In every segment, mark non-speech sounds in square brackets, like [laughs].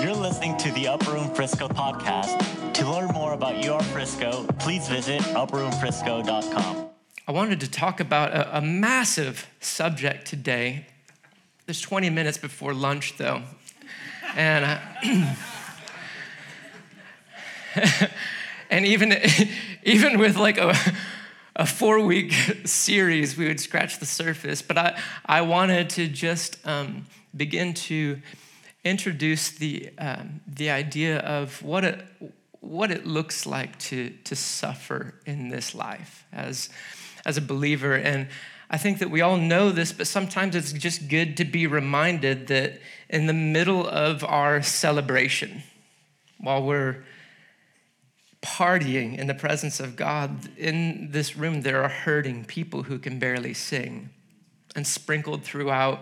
You're listening to the Upper Room Frisco podcast. To learn more about your Frisco, please visit uproomfrisco.com. I wanted to talk about a, a massive subject today. There's 20 minutes before lunch, though. And, uh, [clears throat] and even, [laughs] even with like a, a four week [laughs] series, we would scratch the surface. But I, I wanted to just um, begin to introduce the, um, the idea of what it, what it looks like to, to suffer in this life as, as a believer. And I think that we all know this, but sometimes it's just good to be reminded that in the middle of our celebration, while we're partying in the presence of God, in this room there are hurting people who can barely sing. And sprinkled throughout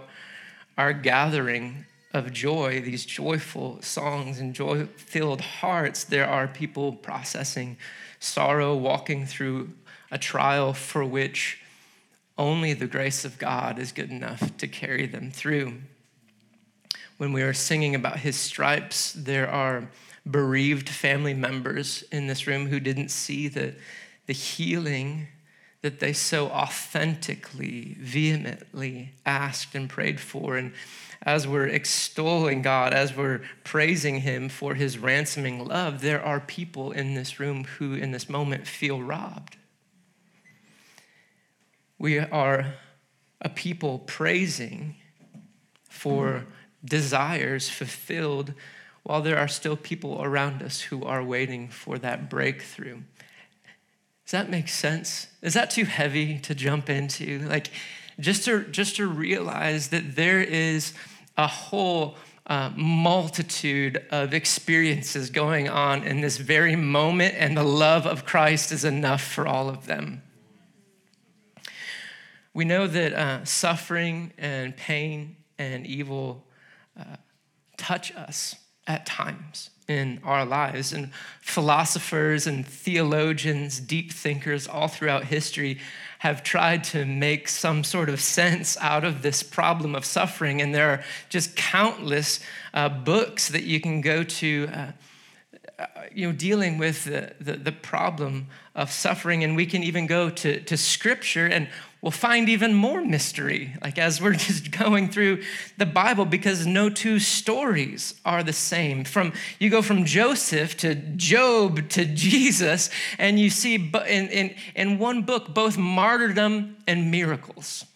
our gathering of joy, these joyful songs and joy filled hearts, there are people processing sorrow, walking through a trial for which only the grace of God is good enough to carry them through. When we are singing about his stripes, there are bereaved family members in this room who didn't see the, the healing that they so authentically, vehemently asked and prayed for. And as we're extolling God, as we're praising Him for His ransoming love, there are people in this room who, in this moment, feel robbed. We are a people praising for desires fulfilled while there are still people around us who are waiting for that breakthrough. Does that make sense? Is that too heavy to jump into? Like, just to, just to realize that there is a whole uh, multitude of experiences going on in this very moment, and the love of Christ is enough for all of them. We know that uh, suffering and pain and evil uh, touch us at times in our lives. And philosophers and theologians, deep thinkers all throughout history have tried to make some sort of sense out of this problem of suffering. And there are just countless uh, books that you can go to. Uh, Uh, you know, dealing with the, the, the, problem of suffering. And we can even go to, to scripture and we'll find even more mystery, like as we're [laughs] just going through the Bible, because no two stories are the same. From you go from Joseph to Job to [laughs] Jesus, and you see in, in, in one book both martyrdom and miracles.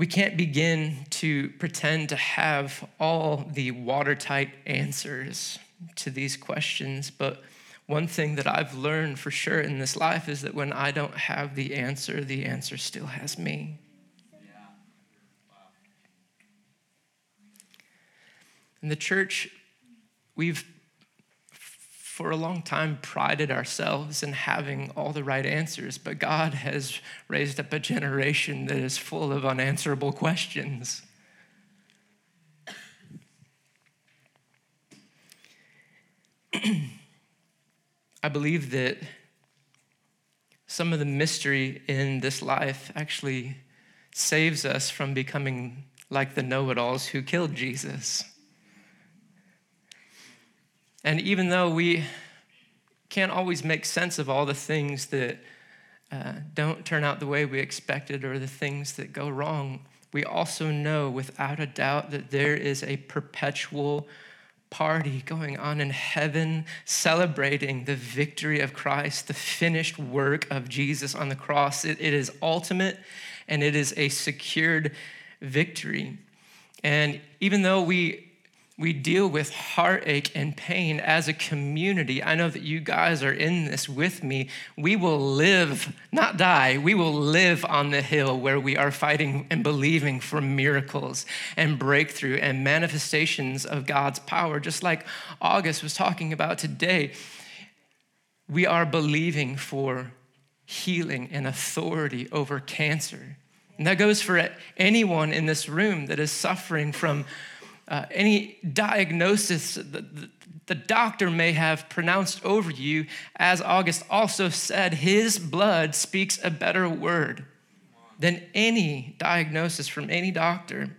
We can't begin to pretend to have all the watertight answers to these questions, but one thing that I've learned for sure in this life is that when I don't have the answer, the answer still has me. In the church, we've for a long time prided ourselves in having all the right answers, but God has raised up a generation that is full of unanswerable questions. [clears throat] I believe that some of the mystery in this life actually saves us from becoming like the know it alls who killed Jesus. And even though we can't always make sense of all the things that uh, don't turn out the way we expected or the things that go wrong, we also know without a doubt that there is a perpetual party going on in heaven, celebrating the victory of Christ, the finished work of Jesus on the cross. it, it is ultimate and it is a secured victory. And even though we we deal with heartache and pain as a community. I know that you guys are in this with me. We will live, not die, we will live on the hill where we are fighting and believing for miracles and breakthrough and manifestations of God's power, just like August was talking about today. We are believing for healing and authority over cancer. And that goes for anyone in this room that is suffering from uh, any diagnosis that the, the doctor may have pronounced over you, as August also said, his blood speaks a better word than any diagnosis from any doctor.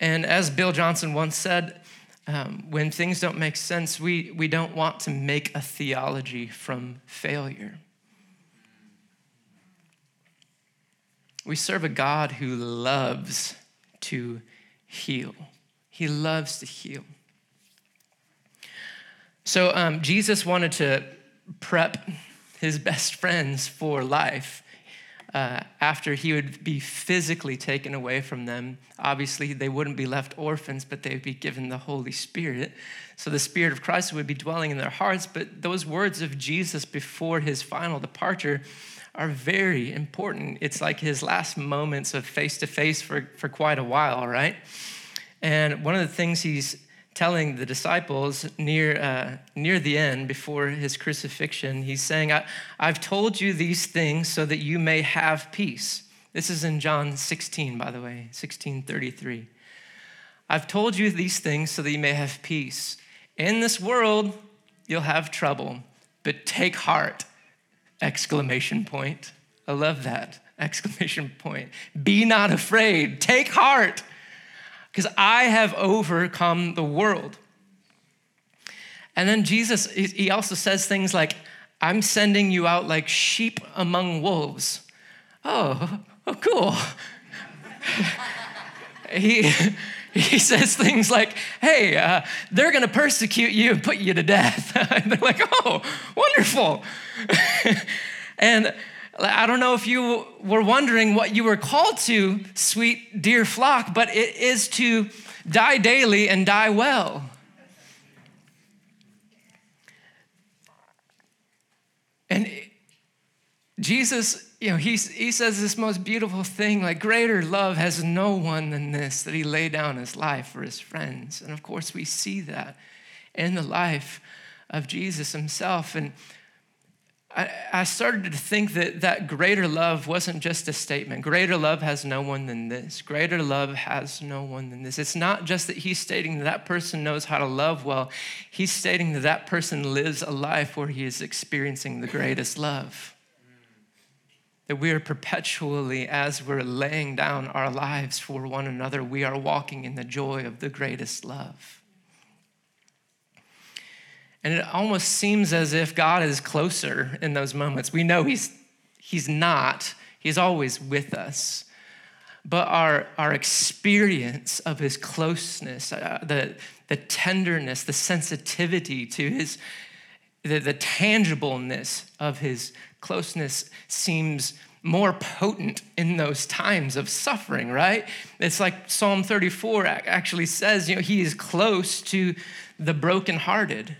And as Bill Johnson once said, um, when things don't make sense, we, we don't want to make a theology from failure. We serve a God who loves to heal. He loves to heal. So um, Jesus wanted to prep his best friends for life uh, after he would be physically taken away from them. Obviously, they wouldn't be left orphans, but they would be given the Holy Spirit. So the Spirit of Christ would be dwelling in their hearts. But those words of Jesus before his final departure are very important. It's like his last moments of face to face for for quite a while, right? And one of the things he's telling the disciples near, uh, near the end, before his crucifixion, he's saying, I, I've told you these things so that you may have peace. This is in John 16, by the way, 1633. I've told you these things so that you may have peace. In this world, you'll have trouble, but take heart! Exclamation point. I love that. [laughs] Exclamation point. Be not afraid. Take heart because I have overcome the world. And then Jesus, he also says things like, I'm sending you out like sheep among wolves. Oh, [laughs] oh cool. [laughs] he, he says things like, hey, uh, they're going to persecute you and put you to death. [laughs] And they're like, oh, wonderful. [laughs] and I don't know if you were wondering what you were called to, sweet dear flock, but it is to die daily and die well. And Jesus, you know, he, he says this most beautiful thing like, greater love has no one than this, that he laid down his life for his friends. And of course, we see that in the life of Jesus himself. And I, I started to think that that greater love wasn't just a statement. Greater love has no one than this. Greater love has no one than this. It's not just that he's stating that that person knows how to love well, he's stating that that person lives a life where he is experiencing the greatest love. That we are perpetually, as we're laying down our lives for one another, we are walking in the joy of the greatest love. And it almost seems as if God is closer in those moments. We know He's, he's not, He's always with us. But our, our experience of His closeness, uh, the, the tenderness, the sensitivity to His, the, the tangibleness of His closeness seems more potent in those times of suffering, right? It's like Psalm 34 actually says, you know, He is close to the brokenhearted.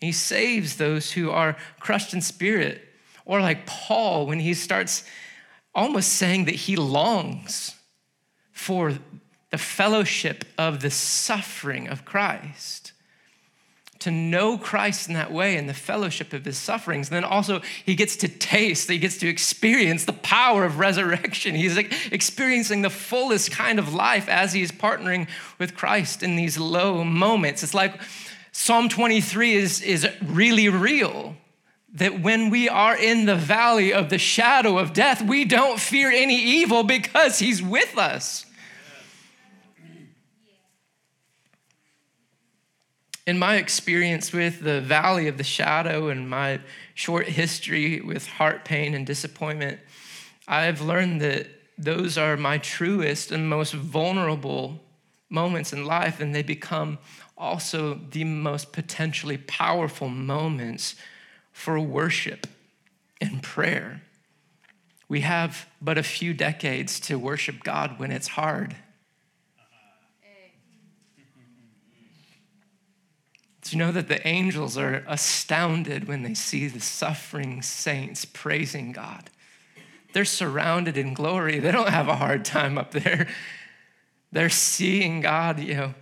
He saves those who are crushed in spirit. Or like Paul, when he starts almost saying that he longs for the fellowship of the suffering of Christ. To know Christ in that way and the fellowship of his sufferings. And then also, he gets to taste, he gets to experience the power of resurrection. He's like experiencing the fullest kind of life as he's partnering with Christ in these low moments. It's like Psalm 23 is, is really real. That when we are in the valley of the shadow of death, we don't fear any evil because He's with us. In my experience with the valley of the shadow and my short history with heart pain and disappointment, I've learned that those are my truest and most vulnerable moments in life, and they become also the most potentially powerful moments for worship and prayer. We have but a few decades to worship God when it's hard. Do you know that the angels are astounded when they see the suffering saints praising God? They're surrounded in glory. They don't have a hard time up there. They're seeing God, you know,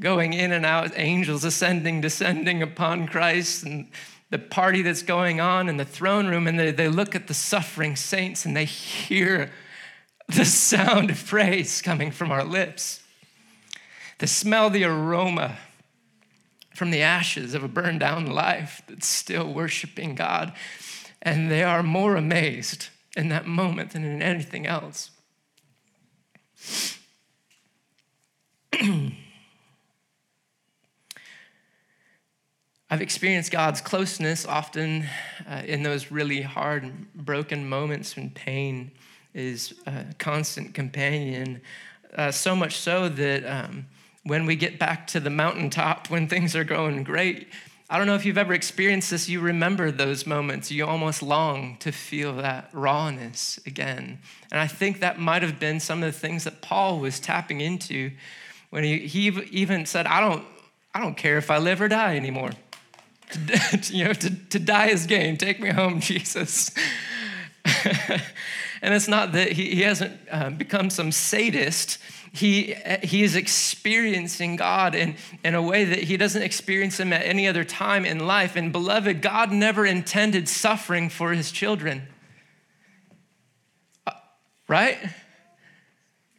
going in and out, angels ascending, descending upon Christ, and the party that's going on in the throne room, and they, they look at the suffering saints and they hear the sound of praise coming from our lips. They smell the aroma from the ashes of a burned down life that's still worshiping God. And they are more amazed in that moment than in anything else. [clears throat] I've experienced God's closeness often uh, in those really hard, broken moments when pain is a constant companion. Uh, so much so that um, when we get back to the mountaintop, [laughs] when things are going great, I don't know if you've ever experienced this, you remember those moments. You almost long to feel that rawness again. And I think that might have been some of the things that Paul was tapping into when he, he even said, I don't, I don't care if I live or die anymore. [laughs] you know, to, to die is gain. Take me home, [laughs] Jesus. and it's not that he, he hasn't uh, become some sadist. He, he is experiencing God in, in a way that he doesn't experience him at any other time in life. And beloved, God never intended suffering for his children. Uh, right?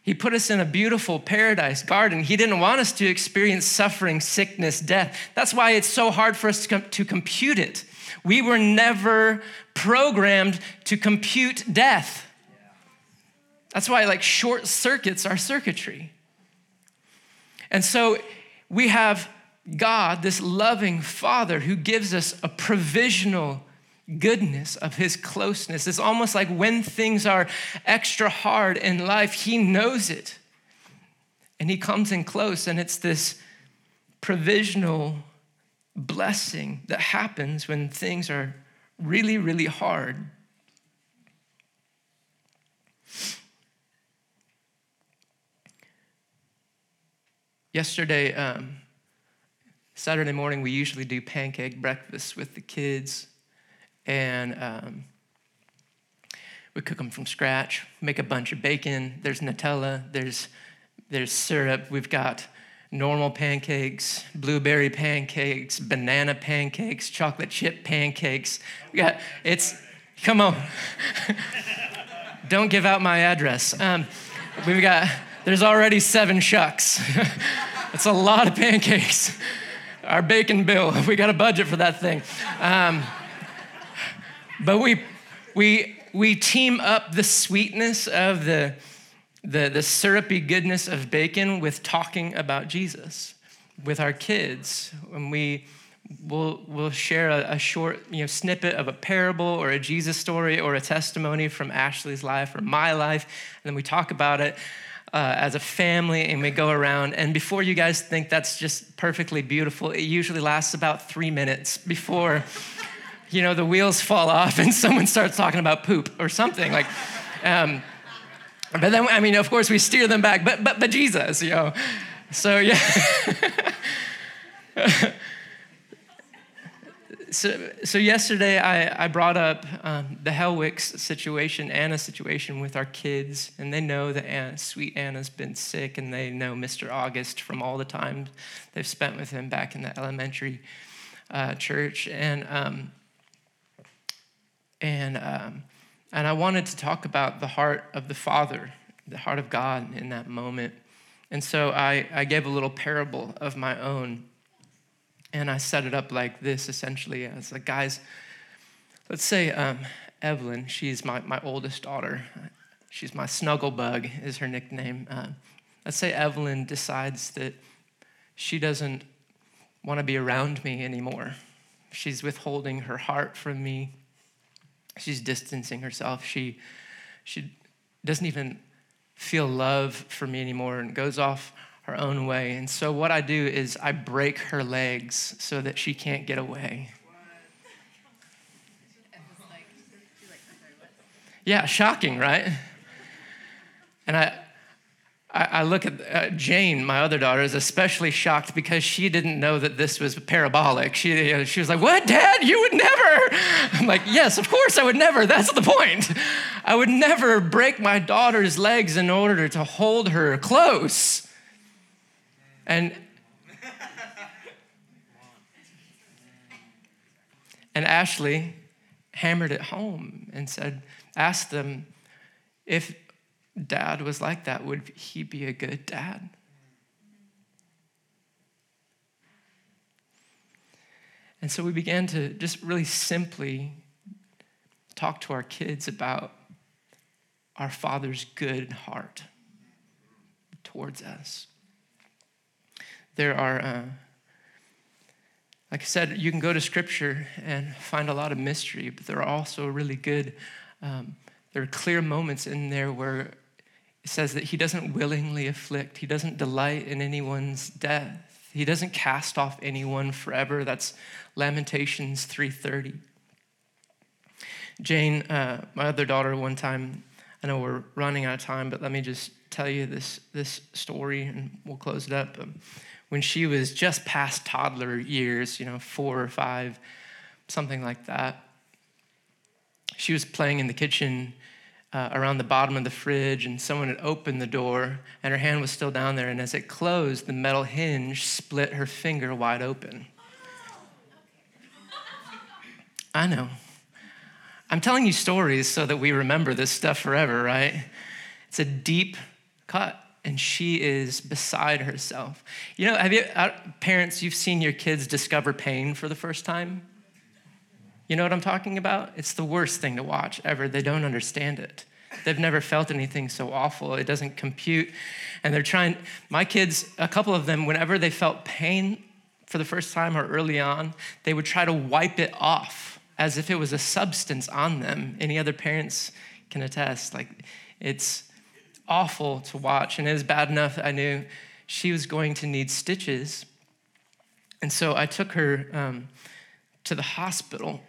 He put us in a beautiful paradise garden. He didn't want us to experience suffering, sickness, death. That's why it's so hard for us to, com- to compute it. We were never programmed to compute death. That's why, like, short circuits our circuitry. And so we have God, this loving Father, who gives us a provisional goodness, of his closeness. It's almost like when things are extra hard in life, he knows it. And he comes in close, and it's this provisional blessing that happens when things are really, really hard. Yesterday, um, Saturday morning, we usually do pancake breakfast with the kids and um, we cook them from scratch. Make a bunch of bacon. There's Nutella. There's there's syrup. We've got normal pancakes, blueberry pancakes, banana pancakes, chocolate chip pancakes. We got it's. Come on. [laughs] Don't give out my address. Um, we've got. There's already seven Shucks. [laughs] It's a lot of pancakes. Our bacon bill. [laughs] We got a budget for that thing. Um, but we, we, we team up the sweetness of the, the, the syrupy goodness of bacon with talking about Jesus with our kids. And we will we'll share a, a, short you know, snippet of a parable or a Jesus story or a testimony from Ashley's life or my life. And then we talk about it. Uh, as a family, and we go around. And before you guys think that's just perfectly beautiful, it usually lasts about three minutes before you know, the wheels fall off and [laughs] someone starts talking about poop or something like. Um, but then, I mean, of course, we steer them back. But but but Jesus, you know. So yeah. [laughs] so, so yesterday I, I brought up um, the Hellwicks situation, Anna's situation with our kids, and they know that Anna, sweet Anna's been sick, and they know Mr. August from all the time they've spent with him back in the elementary uh, church, and um, and, um, and I wanted to talk about the heart of the Father, the heart of God in that moment. And so I, I gave a little parable of my own. And I set it up like this essentially as like, guys, let's say um, Evelyn, she's my, my oldest daughter. She's my snuggle bug, is her nickname. Uh, let's say Evelyn decides that she doesn't want to be around me anymore. She's withholding her heart from me. She's distancing herself. She, she doesn't even feel love for me anymore and goes off her own way. And so, what I do is I break her legs so that she can't get away. Yeah, shocking, right? And I, I, look at uh, Jane, my other daughter, is especially shocked because she didn't know that this was parabolic. She, uh, she was like, What, Dad? You would never. I'm like, Yes, of course I would never. That's the point. I would never break my daughter's legs in order to hold her close. And and Ashley hammered it home and said, asked them if dad was like that, would he be a good dad? And so we began to just really simply talk to our kids about our Father's good heart towards us. There are, uh, like I said, you can go to Scripture and find a lot of mystery, but there are also really good, um, there are clear moments in there where it says that He doesn't willingly afflict, He doesn't delight in anyone's death. He doesn't cast off anyone forever. That's Lamentations 3:30. Jane, uh, my other daughter, one time, I know we're running out of time, but let me just tell you this, this story and we'll close it up. Um, when she was just past toddler years, you know, four or five, something like that, she was playing in the kitchen uh, around the bottom of the fridge, and someone had opened the door, and her hand was still down there. And as it closed, the metal hinge split her finger wide open. I know. I'm telling you stories so that we remember this stuff forever, right? It's a deep cut, and she is beside herself. You know, have you, uh, parents, you've seen your kids discover pain for the first time? You know what I'm talking about? It's the worst thing to watch ever. They don't understand it. They've never felt anything so awful. It doesn't compute. And they're trying, my kids, a couple of them, whenever they felt pain for the first time or early on, they would try to wipe it off as if it was a substance on them. Any other parents can attest. Like, it's awful to watch. And it was bad enough I knew she was going to need stitches. And so I took her um, to the hospital.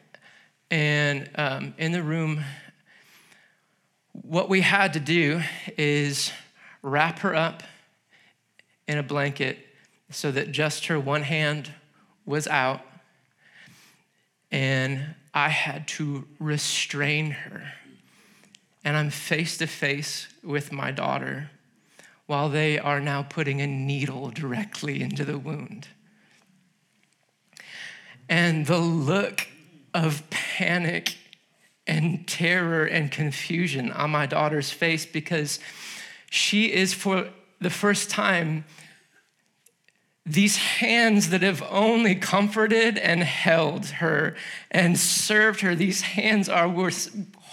And um, in the room, what we had to do is wrap her up in a blanket so that just her one hand was out. And I had to restrain her and I'm face to face with my daughter while they are now putting a needle directly into the wound. And the look of panic and terror and confusion on my daughter's face because she is, for the first time, these hands that have only comforted and held her and served her, these hands are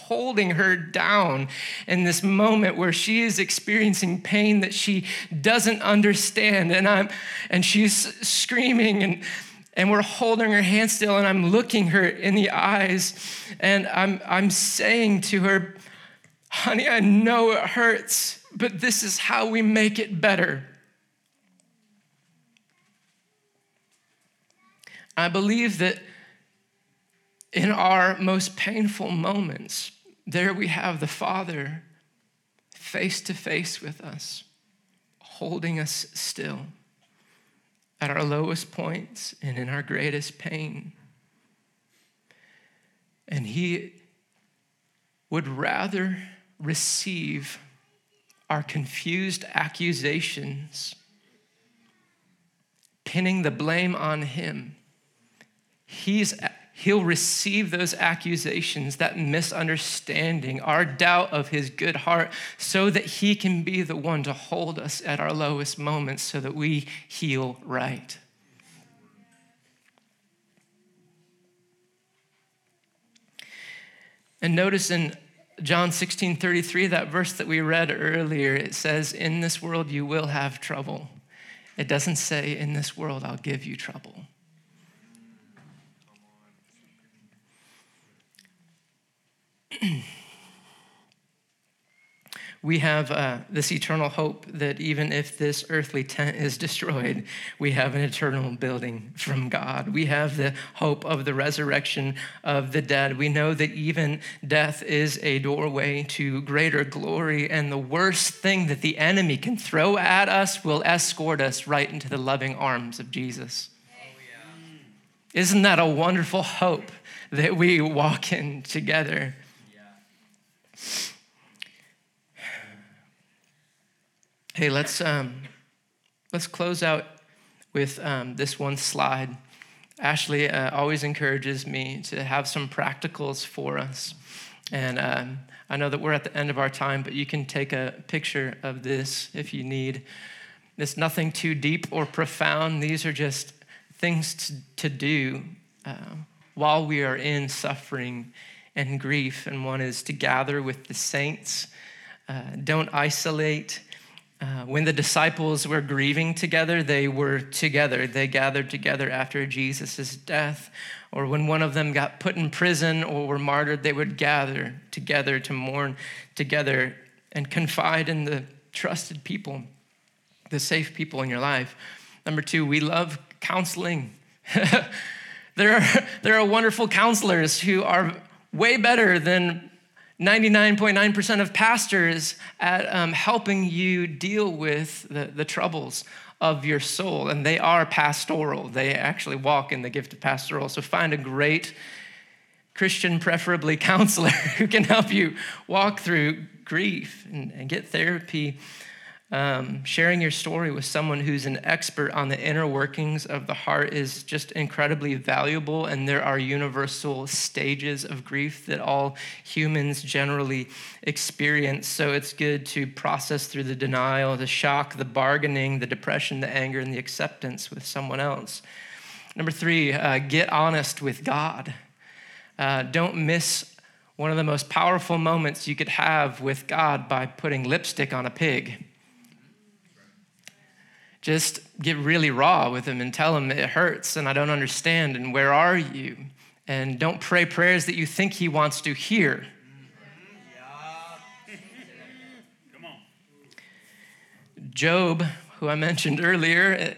holding her down in this moment where she is experiencing pain that she doesn't understand. And I'm and she's screaming and and we're holding her hand still and I'm looking her in the eyes and I'm I'm saying to her, honey, I know it hurts, but this is how we make it better. I believe that in our most painful moments, there we have the Father face to face with us, holding us still at our lowest points and in our greatest pain. And He would rather receive our confused accusations, pinning the blame on Him. He's he'll receive those accusations, that misunderstanding, our doubt of his good heart, so that he can be the one to hold us at our lowest moments so that we heal right. And notice in John 16 33, that verse that we read earlier, it says, In this world you will have trouble. It doesn't say, In this world I'll give you trouble. [clears throat] we have uh, this eternal hope that even if this earthly tent is destroyed, we have an eternal building from God. We have the hope of the resurrection of the dead. We know that even death is a doorway to greater glory, and the worst thing that the enemy can throw at us will escort us right into the loving arms of Jesus. Oh, yeah. Isn't that a wonderful hope that we walk in together? Hey, let's um, let's close out with um, this one slide. Ashley uh, always encourages me to have some practicals for us, and um, I know that we're at the end of our time, but you can take a picture of this if you need. It's nothing too deep or profound. These are just things to, to do uh, while we are in suffering and grief. And one is to gather with the saints Uh, don't isolate. Uh, when the disciples were grieving together, they were together. They gathered together after Jesus' death. Or when one of them got put in prison or were martyred, they would gather together to mourn together and confide in the trusted people, the safe people in your life. Number two, we love counseling. [laughs] there, are, there are wonderful counselors who are way better than 99.9% of pastors at um, helping you deal with the, the troubles of your soul. And they are pastoral, they actually walk in the gift of pastoral. So find a great Christian, preferably counselor, [laughs] who can help you walk through grief and, and get therapy um, sharing your story with someone who's an expert on the inner workings of the heart is just incredibly valuable. And there are universal stages of grief that all humans generally experience. So it's good to process through the denial, the shock, the bargaining, the depression, the anger, and the acceptance with someone else. Number three, uh, get honest with God. Uh, don't miss one of the most powerful moments you could have with God by putting lipstick on a pig just get really raw with him and tell him it hurts and I don't understand and where are you? And don't pray prayers that you think he wants to hear. Job, who I mentioned earlier,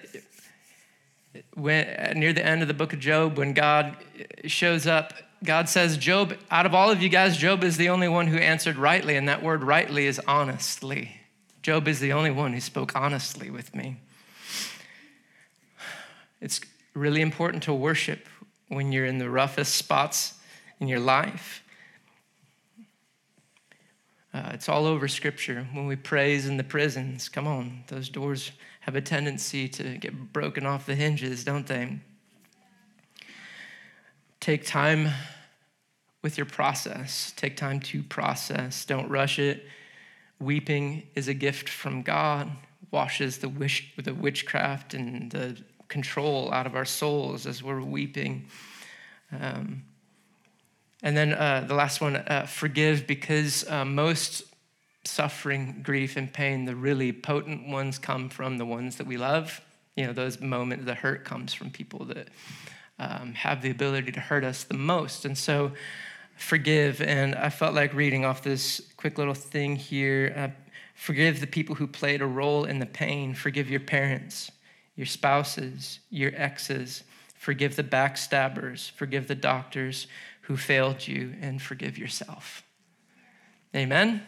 when, near the end of the book of Job, when God shows up, God says, Job, out of all of you guys, Job is the only one who answered rightly, and that word rightly is honestly. Job is the only one who spoke honestly with me. It's really important to worship when you're in the roughest spots in your life. Uh, it's all over Scripture. When we praise in the prisons, come on, those doors have a tendency to get broken off the hinges, don't they? Take time with your process. Take time to process. Don't rush it. Weeping is a gift from God, washes the, wish, the witchcraft and the control out of our souls as we're weeping. Um, and then uh, the last one, uh, forgive, because uh, most suffering, grief, and pain, the really potent ones come from the ones that we love. You know, those moments, the hurt comes from people that um, have the ability to hurt us the most. And so, forgive. And I felt like reading off this quick little thing here. Uh, forgive the people who played a role in the pain. Forgive your parents your spouses, your exes. Forgive the backstabbers, forgive the doctors who failed you, and forgive yourself. Amen? Amen?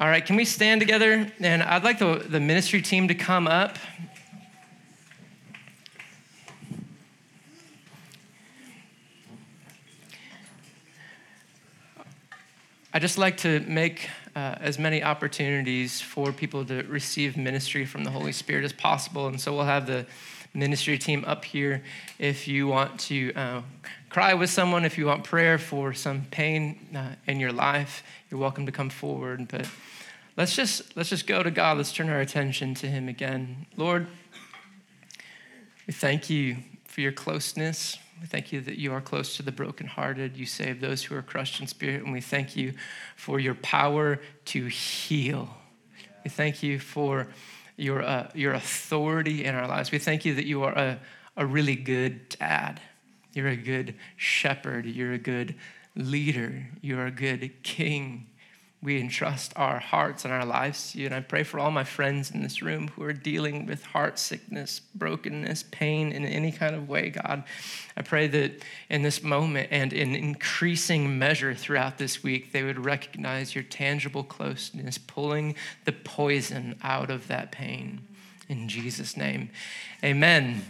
All right, can we stand together? And I'd like the, the ministry team to come up. I just like to make uh, as many opportunities for people to receive ministry from the Holy Spirit as possible. And so we'll have the ministry team up here if you want to uh, cry with someone, if you want prayer for some pain uh, in your life, you're welcome to come forward. But let's just let's just go to God. Let's turn our attention to Him again. Lord, we thank you for your closeness. We thank you that you are close to the brokenhearted. You save those who are crushed in spirit. And we thank you for your power to heal. We thank you for your, uh, your authority in our lives. We thank you that you are a, a really good dad. You're a good shepherd. You're a good leader. You're a good king we entrust our hearts and our lives to you. And I pray for all my friends in this room who are dealing with heart sickness, brokenness, pain in any kind of way, God. I pray that in this moment and in increasing measure throughout this week, they would recognize your tangible closeness, pulling the poison out of that pain. In Jesus' name, amen.